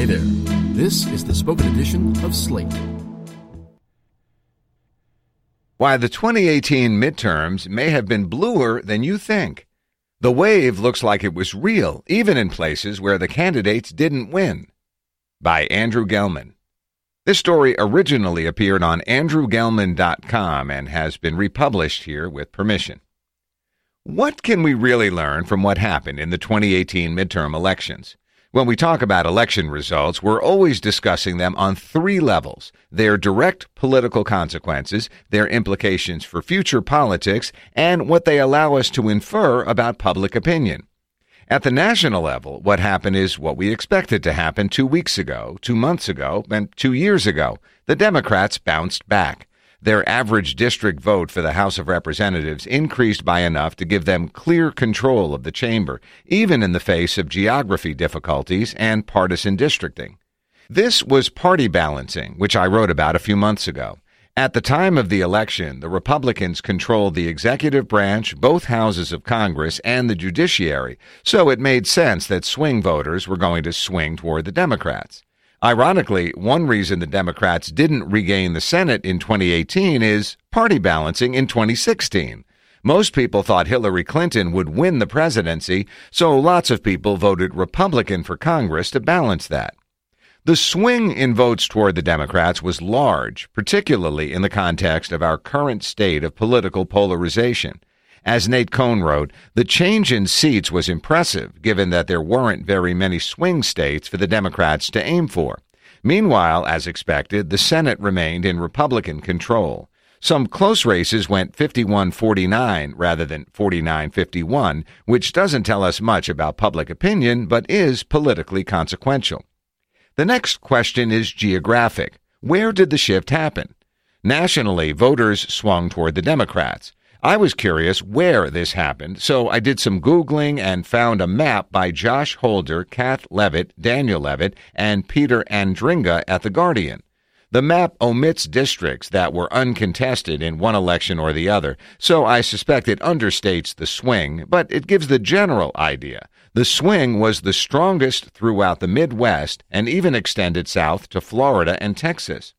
Hey there. This is the spoken edition of Slate. Why the 2018 midterms may have been bluer than you think. The wave looks like it was real, even in places where the candidates didn't win. By Andrew Gelman. This story originally appeared on andrewgelman.com and has been republished here with permission. What can we really learn from what happened in the 2018 midterm elections? When we talk about election results, we're always discussing them on three levels their direct political consequences, their implications for future politics, and what they allow us to infer about public opinion. At the national level, what happened is what we expected to happen two weeks ago, two months ago, and two years ago. The Democrats bounced back. Their average district vote for the House of Representatives increased by enough to give them clear control of the chamber, even in the face of geography difficulties and partisan districting. This was party balancing, which I wrote about a few months ago. At the time of the election, the Republicans controlled the executive branch, both houses of Congress, and the judiciary, so it made sense that swing voters were going to swing toward the Democrats. Ironically, one reason the Democrats didn't regain the Senate in 2018 is party balancing in 2016. Most people thought Hillary Clinton would win the presidency, so lots of people voted Republican for Congress to balance that. The swing in votes toward the Democrats was large, particularly in the context of our current state of political polarization. As Nate Cohn wrote, the change in seats was impressive, given that there weren't very many swing states for the Democrats to aim for. Meanwhile, as expected, the Senate remained in Republican control. Some close races went 51 49 rather than 49 51, which doesn't tell us much about public opinion, but is politically consequential. The next question is geographic. Where did the shift happen? Nationally, voters swung toward the Democrats. I was curious where this happened, so I did some Googling and found a map by Josh Holder, Kath Levitt, Daniel Levitt, and Peter Andringa at The Guardian. The map omits districts that were uncontested in one election or the other, so I suspect it understates the swing, but it gives the general idea. The swing was the strongest throughout the Midwest and even extended south to Florida and Texas.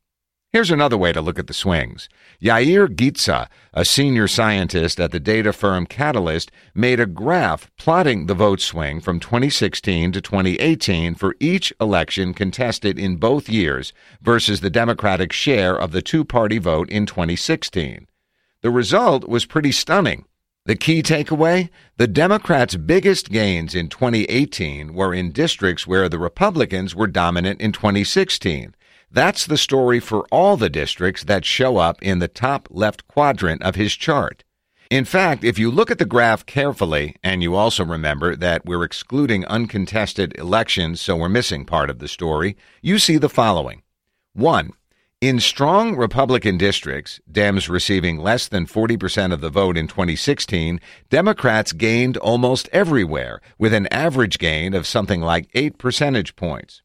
Here's another way to look at the swings. Yair Ghitza, a senior scientist at the data firm Catalist, made a graph plotting the vote swing from 2016 to 2018 for each election contested in both years versus the Democratic share of the two party vote in 2016. The result was pretty stunning. The key takeaway? The Democrats' biggest gains in 2018 were in districts where the Republicans were dominant in 2016. That's the story for all the districts that show up in the top left quadrant of his chart. In fact, if you look at the graph carefully, and you also remember that we're excluding uncontested elections, so we're missing part of the story, you see the following. 1. In strong Republican districts, Dems receiving less than 40% of the vote in 2016, Democrats gained almost everywhere, with an average gain of something like 8 percentage points.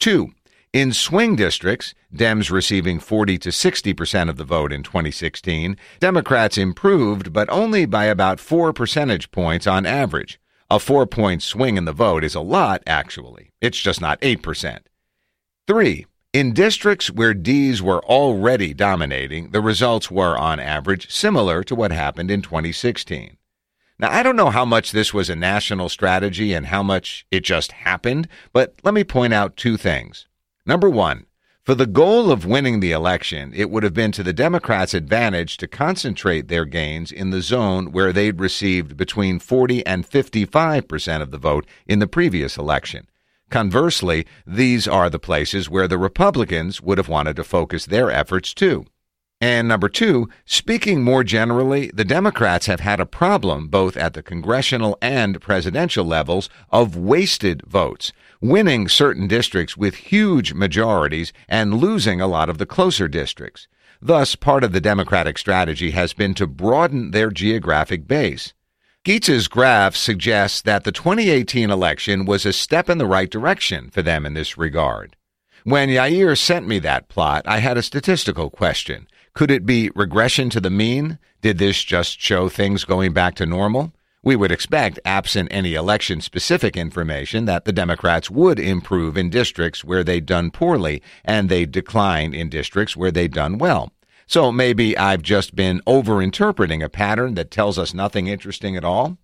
2. In swing districts, Dems receiving 40 to 60% of the vote in 2016, Democrats improved, but only by about 4 percentage points on average. A four point swing in the vote is a lot, actually. It's just not 8%. 3. In districts where D's were already dominating, the results were, on average, similar to what happened in 2016. Now, I don't know how much this was a national strategy and how much it just happened, but let me point out two things. Number one, for the goal of winning the election, it would have been to the Democrats' advantage to concentrate their gains in the zone where they'd received between 40 and 55 percent of the vote in the previous election. Conversely, these are the places where the Republicans would have wanted to focus their efforts too. And number two, speaking more generally, the Democrats have had a problem both at the congressional and presidential levels of wasted votes, winning certain districts with huge majorities and losing a lot of the closer districts. Thus, part of the Democratic strategy has been to broaden their geographic base. Ghitza's graph suggests that the 2018 election was a step in the right direction for them in this regard. When Yair sent me that plot, I had a statistical question. Could it be regression to the mean? Did this just show things going back to normal? We would expect, absent any election specific information, that the Democrats would improve in districts where they'd done poorly and they'd decline in districts where they'd done well. So maybe I've just been overinterpreting a pattern that tells us nothing interesting at all?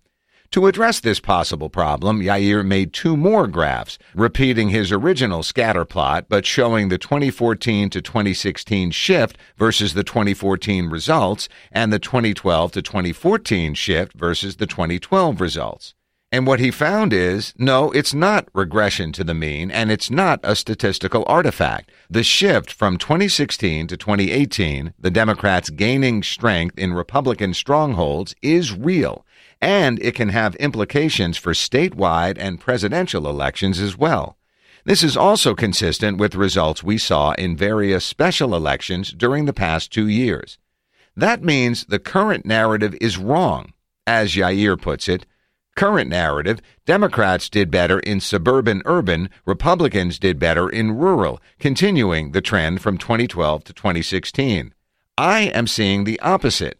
To address this possible problem, Yair made two more graphs, repeating his original scatter plot, but showing the 2014 to 2016 shift versus the 2014 results, and the 2012 to 2014 shift versus the 2012 results. And what he found is no, it's not regression to the mean, and it's not a statistical artifact. The shift from 2016 to 2018, the Democrats gaining strength in Republican strongholds, is real, and it can have implications for statewide and presidential elections as well. This is also consistent with results we saw in various special elections during the past two years. That means the current narrative is wrong. As Yair puts it, Current narrative Democrats did better in suburban urban, Republicans did better in rural, continuing the trend from 2012 to 2016. I am seeing the opposite.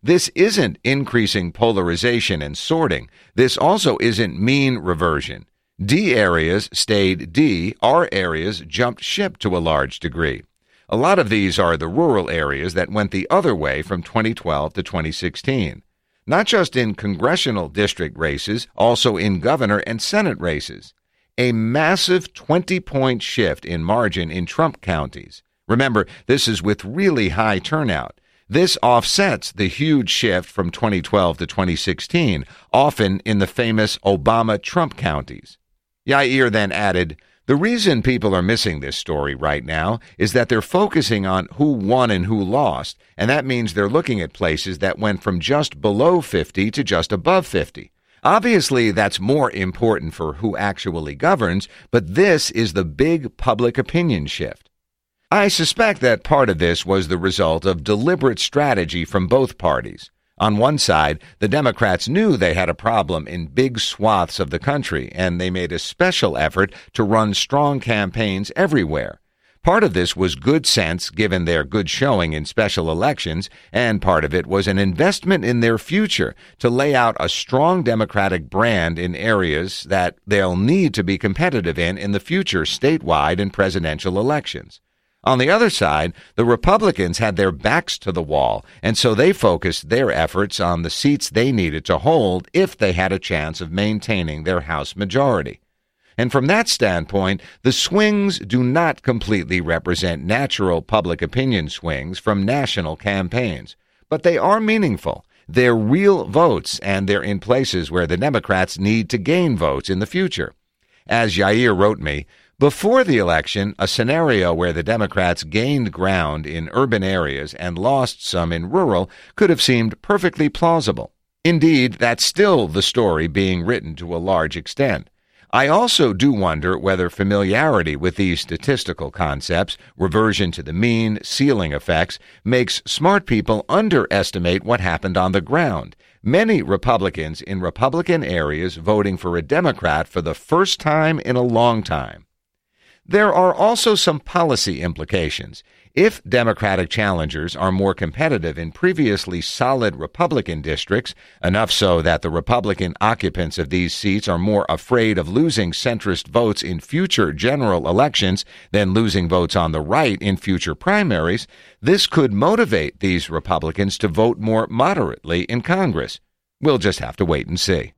This isn't increasing polarization and sorting. This also isn't mean reversion. D areas stayed D, R areas jumped ship to a large degree. A lot of these are the rural areas that went the other way from 2012 to 2016 not just in congressional district races, also in governor and Senate races. A massive 20 point shift in margin in Trump counties. Remember, this is with really high turnout. This offsets the huge shift from 2012 to 2016, often in the famous Obama Trump counties. Yair then added, the reason people are missing this story right now is that they're focusing on who won and who lost, and that means they're looking at places that went from just below 50 to just above 50. Obviously, that's more important for who actually governs, but this is the big public opinion shift. I suspect that part of this was the result of deliberate strategy from both parties. On one side, the Democrats knew they had a problem in big swaths of the country, and they made a special effort to run strong campaigns everywhere. Part of this was good sense, given their good showing in special elections, and part of it was an investment in their future to lay out a strong Democratic brand in areas that they'll need to be competitive in in the future statewide and presidential elections. On the other side, the Republicans had their backs to the wall, and so they focused their efforts on the seats they needed to hold if they had a chance of maintaining their House majority. And from that standpoint, the swings do not completely represent natural public opinion swings from national campaigns, but they are meaningful. They're real votes, and they're in places where the Democrats need to gain votes in the future. As Yair wrote me, before the election, a scenario where the Democrats gained ground in urban areas and lost some in rural could have seemed perfectly plausible. Indeed, that's still the story being written to a large extent. I also do wonder whether familiarity with these statistical concepts, reversion to the mean, ceiling effects, makes smart people underestimate what happened on the ground. Many Republicans in Republican areas voting for a Democrat for the first time in a long time. There are also some policy implications. If Democratic challengers are more competitive in previously solid Republican districts, enough so that the Republican occupants of these seats are more afraid of losing centrist votes in future general elections than losing votes on the right in future primaries, this could motivate these Republicans to vote more moderately in Congress. We'll just have to wait and see.